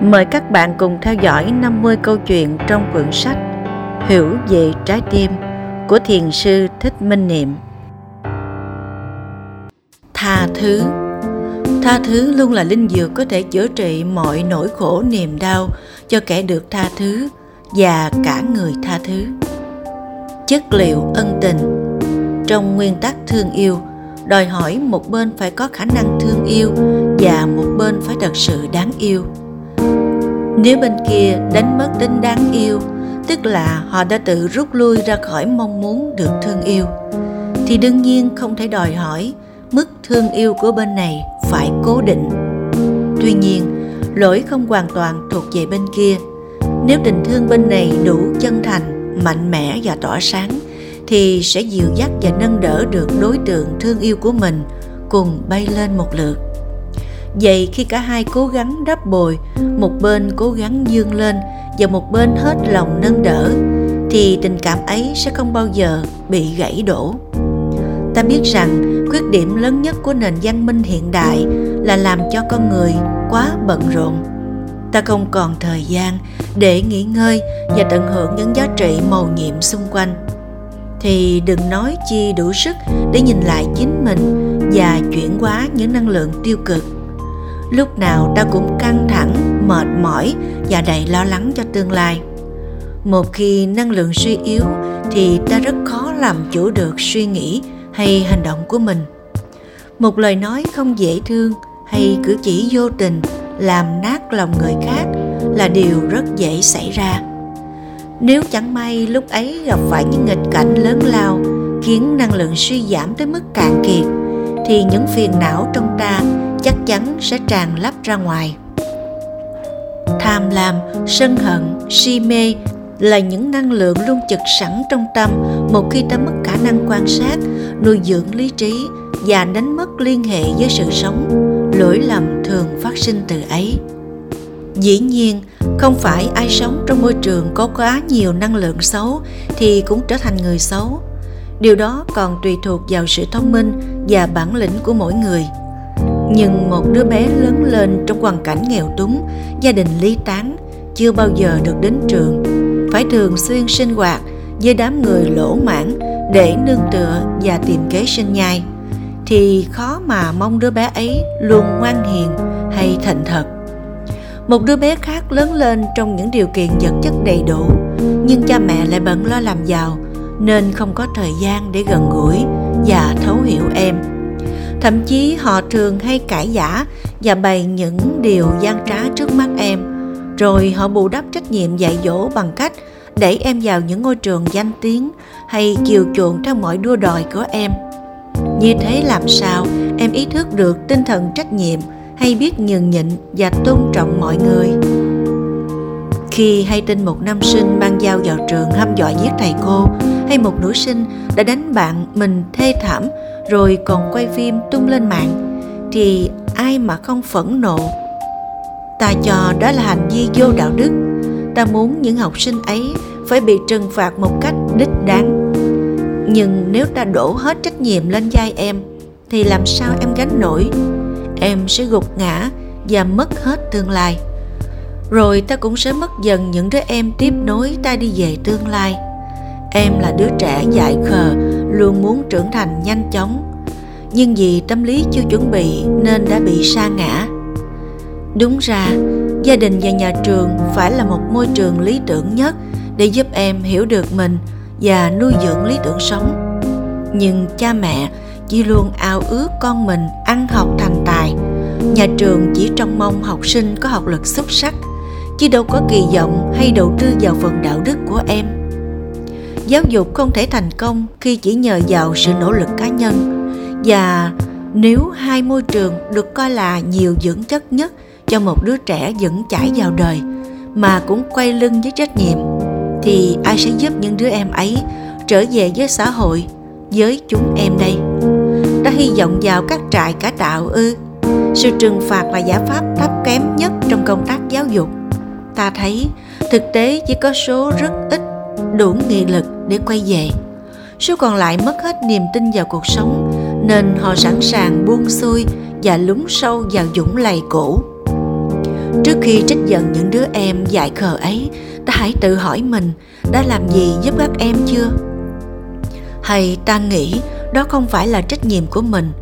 Mời các bạn cùng theo dõi 50 câu chuyện trong quyển sách Hiểu về trái tim của thiền sư Thích Minh Niệm. Tha thứ Tha thứ luôn là linh dược có thể chữa trị mọi nỗi khổ niềm đau cho kẻ được tha thứ và cả người tha thứ. Chất liệu ân tình Trong nguyên tắc thương yêu, đòi hỏi một bên phải có khả năng thương yêu và một bên phải thật sự đáng yêu nếu bên kia đánh mất tính đáng yêu, tức là họ đã tự rút lui ra khỏi mong muốn được thương yêu, thì đương nhiên không thể đòi hỏi mức thương yêu của bên này phải cố định. Tuy nhiên, lỗi không hoàn toàn thuộc về bên kia. Nếu tình thương bên này đủ chân thành, mạnh mẽ và tỏa sáng, thì sẽ dịu dắt và nâng đỡ được đối tượng thương yêu của mình cùng bay lên một lượt vậy khi cả hai cố gắng đắp bồi, một bên cố gắng dương lên và một bên hết lòng nâng đỡ, thì tình cảm ấy sẽ không bao giờ bị gãy đổ. Ta biết rằng khuyết điểm lớn nhất của nền văn minh hiện đại là làm cho con người quá bận rộn. Ta không còn thời gian để nghỉ ngơi và tận hưởng những giá trị màu nhiệm xung quanh. Thì đừng nói chi đủ sức để nhìn lại chính mình và chuyển hóa những năng lượng tiêu cực lúc nào ta cũng căng thẳng, mệt mỏi và đầy lo lắng cho tương lai. Một khi năng lượng suy yếu thì ta rất khó làm chủ được suy nghĩ hay hành động của mình. Một lời nói không dễ thương hay cử chỉ vô tình làm nát lòng người khác là điều rất dễ xảy ra. Nếu chẳng may lúc ấy gặp phải những nghịch cảnh lớn lao khiến năng lượng suy giảm tới mức cạn kiệt thì những phiền não trong ta chắc chắn sẽ tràn lấp ra ngoài. Tham lam, sân hận, si mê là những năng lượng luôn trực sẵn trong tâm một khi ta mất khả năng quan sát, nuôi dưỡng lý trí và đánh mất liên hệ với sự sống. Lỗi lầm thường phát sinh từ ấy. Dĩ nhiên, không phải ai sống trong môi trường có quá nhiều năng lượng xấu thì cũng trở thành người xấu điều đó còn tùy thuộc vào sự thông minh và bản lĩnh của mỗi người. Nhưng một đứa bé lớn lên trong hoàn cảnh nghèo túng, gia đình ly tán, chưa bao giờ được đến trường, phải thường xuyên sinh hoạt với đám người lỗ mãn để nương tựa và tìm kế sinh nhai, thì khó mà mong đứa bé ấy luôn ngoan hiền hay thành thật. Một đứa bé khác lớn lên trong những điều kiện vật chất đầy đủ, nhưng cha mẹ lại bận lo làm giàu nên không có thời gian để gần gũi và thấu hiểu em. Thậm chí họ thường hay cãi giả và bày những điều gian trá trước mắt em, rồi họ bù đắp trách nhiệm dạy dỗ bằng cách đẩy em vào những ngôi trường danh tiếng hay chiều chuộng theo mọi đua đòi của em. Như thế làm sao em ý thức được tinh thần trách nhiệm hay biết nhường nhịn và tôn trọng mọi người? Khi hay tin một nam sinh mang dao vào trường hăm dọa giết thầy cô, hay một nữ sinh đã đánh bạn mình thê thảm rồi còn quay phim tung lên mạng, thì ai mà không phẫn nộ? Ta cho đó là hành vi vô đạo đức. Ta muốn những học sinh ấy phải bị trừng phạt một cách đích đáng. Nhưng nếu ta đổ hết trách nhiệm lên vai em, thì làm sao em gánh nổi? Em sẽ gục ngã và mất hết tương lai rồi ta cũng sẽ mất dần những đứa em tiếp nối ta đi về tương lai. Em là đứa trẻ dại khờ, luôn muốn trưởng thành nhanh chóng. Nhưng vì tâm lý chưa chuẩn bị nên đã bị sa ngã. Đúng ra, gia đình và nhà trường phải là một môi trường lý tưởng nhất để giúp em hiểu được mình và nuôi dưỡng lý tưởng sống. Nhưng cha mẹ chỉ luôn ao ước con mình ăn học thành tài. Nhà trường chỉ trông mong học sinh có học lực xuất sắc chứ đâu có kỳ vọng hay đầu tư vào phần đạo đức của em. Giáo dục không thể thành công khi chỉ nhờ vào sự nỗ lực cá nhân. Và nếu hai môi trường được coi là nhiều dưỡng chất nhất cho một đứa trẻ vẫn chảy vào đời mà cũng quay lưng với trách nhiệm, thì ai sẽ giúp những đứa em ấy trở về với xã hội, với chúng em đây? Đã hy vọng vào các trại cải tạo ư? Sự trừng phạt là giải pháp thấp kém nhất trong công tác giáo dục ta thấy, thực tế chỉ có số rất ít đủ nghị lực để quay về. Số còn lại mất hết niềm tin vào cuộc sống, nên họ sẵn sàng buông xuôi và lún sâu vào dũng lầy cũ. Trước khi trách giận những đứa em dại khờ ấy, ta hãy tự hỏi mình, đã làm gì giúp các em chưa? Hay ta nghĩ đó không phải là trách nhiệm của mình,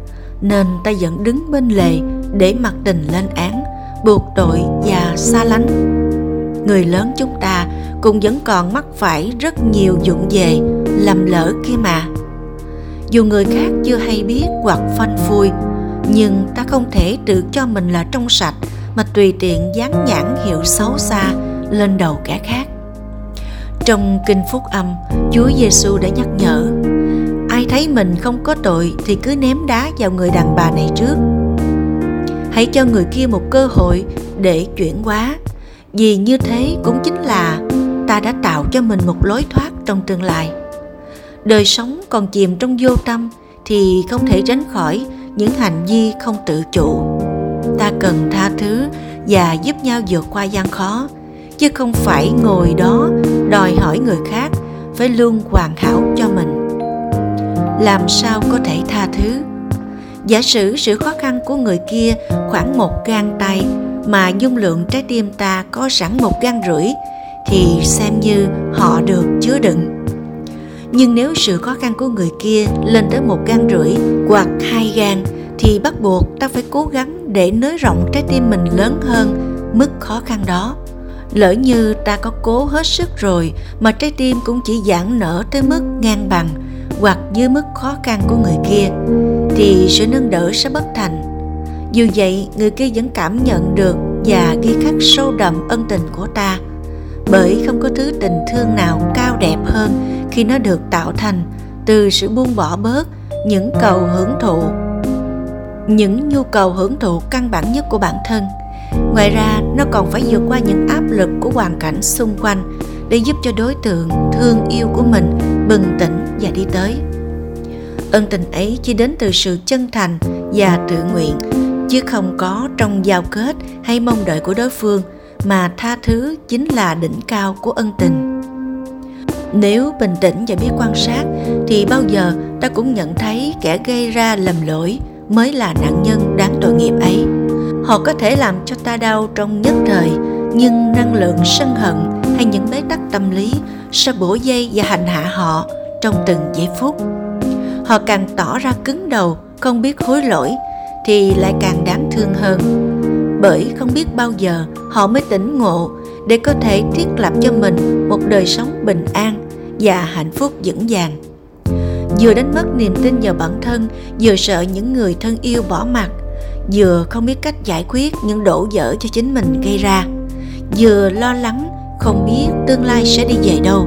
nên ta vẫn đứng bên lề để mặc tình lên án, buộc tội và xa lánh người lớn chúng ta cũng vẫn còn mắc phải rất nhiều dụng về, lầm lỡ kia mà. Dù người khác chưa hay biết hoặc phanh phui, nhưng ta không thể tự cho mình là trong sạch mà tùy tiện dán nhãn hiệu xấu xa lên đầu kẻ khác. Trong kinh phúc âm, chúa giêsu đã nhắc nhở, ai thấy mình không có tội thì cứ ném đá vào người đàn bà này trước. Hãy cho người kia một cơ hội để chuyển hóa vì như thế cũng chính là ta đã tạo cho mình một lối thoát trong tương lai. Đời sống còn chìm trong vô tâm thì không thể tránh khỏi những hành vi không tự chủ. Ta cần tha thứ và giúp nhau vượt qua gian khó, chứ không phải ngồi đó đòi hỏi người khác phải luôn hoàn hảo cho mình. Làm sao có thể tha thứ? Giả sử sự khó khăn của người kia khoảng một gang tay mà dung lượng trái tim ta có sẵn một gan rưỡi, thì xem như họ được chứa đựng. Nhưng nếu sự khó khăn của người kia lên tới một gan rưỡi hoặc hai gan thì bắt buộc ta phải cố gắng để nới rộng trái tim mình lớn hơn mức khó khăn đó. Lỡ như ta có cố hết sức rồi mà trái tim cũng chỉ giãn nở tới mức ngang bằng hoặc dưới mức khó khăn của người kia, thì sự nâng đỡ sẽ bất thành dù vậy, người kia vẫn cảm nhận được và ghi khắc sâu đậm ân tình của ta. Bởi không có thứ tình thương nào cao đẹp hơn khi nó được tạo thành từ sự buông bỏ bớt những cầu hưởng thụ, những nhu cầu hưởng thụ căn bản nhất của bản thân. Ngoài ra, nó còn phải vượt qua những áp lực của hoàn cảnh xung quanh để giúp cho đối tượng thương yêu của mình bừng tỉnh và đi tới. Ân tình ấy chỉ đến từ sự chân thành và tự nguyện chứ không có trong giao kết hay mong đợi của đối phương, mà tha thứ chính là đỉnh cao của ân tình. Nếu bình tĩnh và biết quan sát, thì bao giờ ta cũng nhận thấy kẻ gây ra lầm lỗi mới là nạn nhân đáng tội nghiệp ấy. Họ có thể làm cho ta đau trong nhất thời, nhưng năng lượng sân hận hay những bế tắc tâm lý sẽ bổ dây và hành hạ họ trong từng giây phút. Họ càng tỏ ra cứng đầu, không biết hối lỗi thì lại càng đáng thương hơn. Bởi không biết bao giờ họ mới tỉnh ngộ để có thể thiết lập cho mình một đời sống bình an và hạnh phúc vững vàng. Vừa đánh mất niềm tin vào bản thân, vừa sợ những người thân yêu bỏ mặt vừa không biết cách giải quyết những đổ vỡ cho chính mình gây ra, vừa lo lắng không biết tương lai sẽ đi về đâu.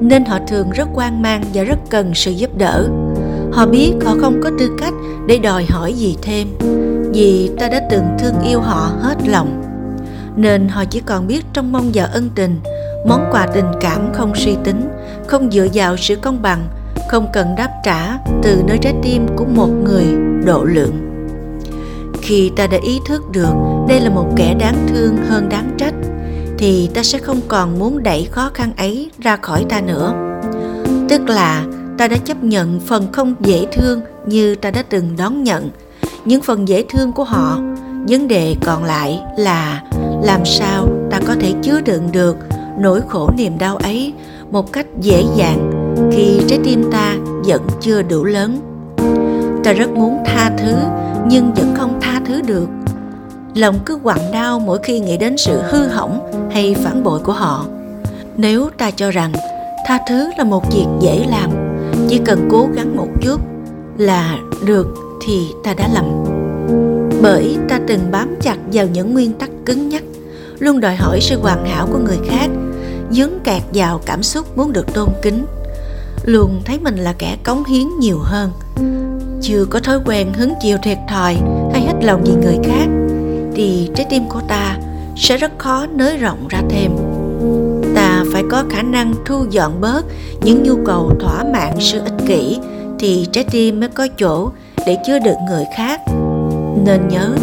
Nên họ thường rất hoang mang và rất cần sự giúp đỡ họ biết họ không có tư cách để đòi hỏi gì thêm, vì ta đã từng thương yêu họ hết lòng. Nên họ chỉ còn biết trong mong giờ ân tình, món quà tình cảm không suy tính, không dựa vào sự công bằng, không cần đáp trả từ nơi trái tim của một người độ lượng. Khi ta đã ý thức được đây là một kẻ đáng thương hơn đáng trách, thì ta sẽ không còn muốn đẩy khó khăn ấy ra khỏi ta nữa. Tức là ta đã chấp nhận phần không dễ thương như ta đã từng đón nhận. Những phần dễ thương của họ, vấn đề còn lại là làm sao ta có thể chứa đựng được nỗi khổ niềm đau ấy một cách dễ dàng khi trái tim ta vẫn chưa đủ lớn. Ta rất muốn tha thứ, nhưng vẫn không tha thứ được. Lòng cứ quặn đau mỗi khi nghĩ đến sự hư hỏng hay phản bội của họ. Nếu ta cho rằng tha thứ là một việc dễ làm chỉ cần cố gắng một chút là được thì ta đã lầm. Bởi ta từng bám chặt vào những nguyên tắc cứng nhắc, luôn đòi hỏi sự hoàn hảo của người khác, dướng kẹt vào cảm xúc muốn được tôn kính. Luôn thấy mình là kẻ cống hiến nhiều hơn. Chưa có thói quen hứng chịu thiệt thòi hay hết lòng vì người khác, thì trái tim của ta sẽ rất khó nới rộng ra thêm phải có khả năng thu dọn bớt những nhu cầu thỏa mãn sự ích kỷ thì trái tim mới có chỗ để chứa đựng người khác. Nên nhớ,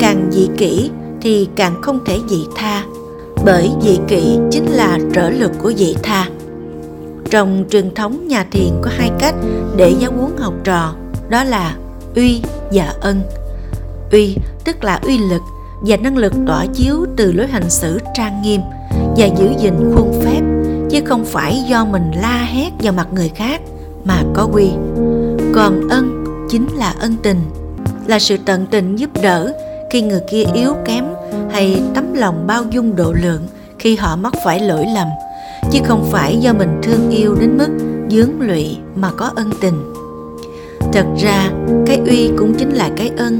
càng dị kỷ thì càng không thể dị tha, bởi dị kỷ chính là trở lực của dị tha. Trong truyền thống nhà thiền có hai cách để giáo huấn học trò, đó là uy và ân. Uy tức là uy lực và năng lực tỏa chiếu từ lối hành xử trang nghiêm và giữ gìn khuôn phép, chứ không phải do mình la hét vào mặt người khác mà có quy. Còn ân chính là ân tình, là sự tận tình giúp đỡ khi người kia yếu kém hay tấm lòng bao dung độ lượng khi họ mắc phải lỗi lầm, chứ không phải do mình thương yêu đến mức dướng lụy mà có ân tình. Thật ra, cái uy cũng chính là cái ân,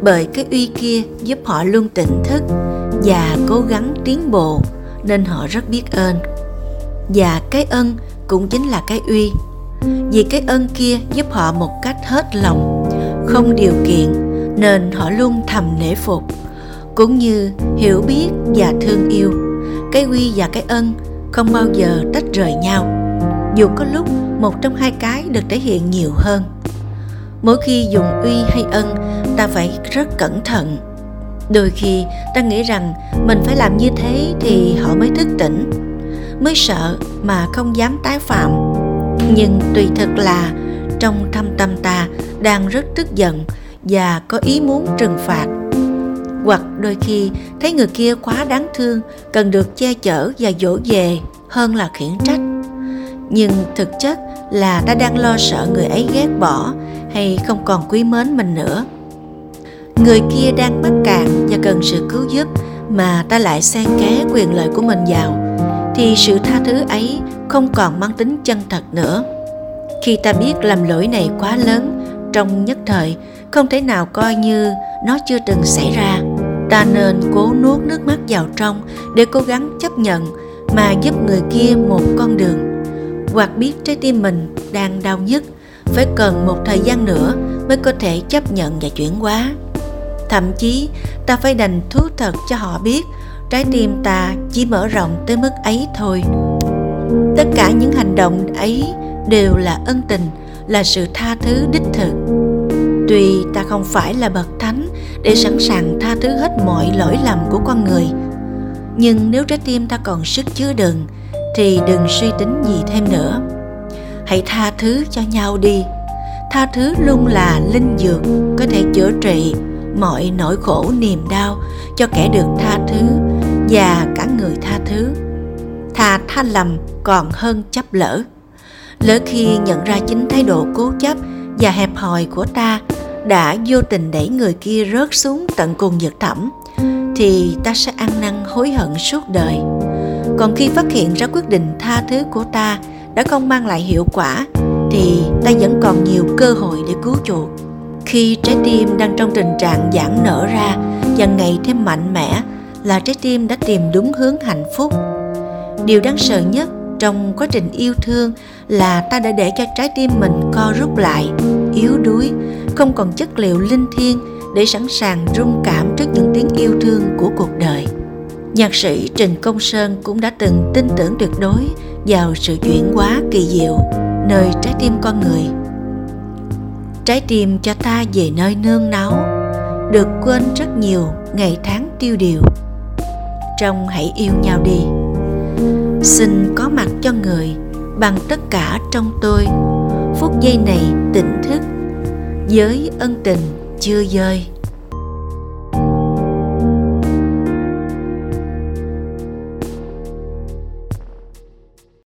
bởi cái uy kia giúp họ luôn tỉnh thức và cố gắng tiến bộ nên họ rất biết ơn. Và cái ân cũng chính là cái uy. Vì cái ân kia giúp họ một cách hết lòng, không điều kiện, nên họ luôn thầm nể phục. Cũng như hiểu biết và thương yêu, cái uy và cái ân không bao giờ tách rời nhau. Dù có lúc một trong hai cái được thể hiện nhiều hơn. Mỗi khi dùng uy hay ân, ta phải rất cẩn thận đôi khi, ta nghĩ rằng mình phải làm như thế thì họ mới thức tỉnh, mới sợ mà không dám tái phạm. Nhưng tùy thật là trong thâm tâm ta đang rất tức giận và có ý muốn trừng phạt. Hoặc đôi khi thấy người kia quá đáng thương, cần được che chở và dỗ về hơn là khiển trách. Nhưng thực chất là ta đang lo sợ người ấy ghét bỏ hay không còn quý mến mình nữa người kia đang mắc cạn và cần sự cứu giúp mà ta lại xen ké quyền lợi của mình vào, thì sự tha thứ ấy không còn mang tính chân thật nữa. Khi ta biết làm lỗi này quá lớn, trong nhất thời, không thể nào coi như nó chưa từng xảy ra. Ta nên cố nuốt nước mắt vào trong để cố gắng chấp nhận mà giúp người kia một con đường. Hoặc biết trái tim mình đang đau nhức, phải cần một thời gian nữa mới có thể chấp nhận và chuyển hóa thậm chí, ta phải đành thú thật cho họ biết, trái tim ta chỉ mở rộng tới mức ấy thôi. Tất cả những hành động ấy đều là ân tình, là sự tha thứ đích thực. Tuy ta không phải là bậc thánh để sẵn sàng tha thứ hết mọi lỗi lầm của con người, nhưng nếu trái tim ta còn sức chứa đựng, thì đừng suy tính gì thêm nữa. Hãy tha thứ cho nhau đi. Tha thứ luôn là linh dược có thể chữa trị mọi nỗi khổ niềm đau cho kẻ được tha thứ và cả người tha thứ. Thà tha lầm còn hơn chấp lỡ. Lỡ khi nhận ra chính thái độ cố chấp và hẹp hòi của ta đã vô tình đẩy người kia rớt xuống tận cùng vực thẳm, thì ta sẽ ăn năn hối hận suốt đời. Còn khi phát hiện ra quyết định tha thứ của ta đã không mang lại hiệu quả, thì ta vẫn còn nhiều cơ hội để cứu chuộc khi trái tim đang trong tình trạng giãn nở ra và ngày thêm mạnh mẽ là trái tim đã tìm đúng hướng hạnh phúc. Điều đáng sợ nhất trong quá trình yêu thương là ta đã để cho trái tim mình co rút lại, yếu đuối, không còn chất liệu linh thiêng để sẵn sàng rung cảm trước những tiếng yêu thương của cuộc đời. Nhạc sĩ trình công sơn cũng đã từng tin tưởng tuyệt đối vào sự chuyển hóa kỳ diệu nơi trái tim con người trái tim cho ta về nơi nương náu, được quên rất nhiều ngày tháng tiêu điều. Trong hãy yêu nhau đi. Xin có mặt cho người bằng tất cả trong tôi. Phút giây này tỉnh thức với ân tình chưa dơi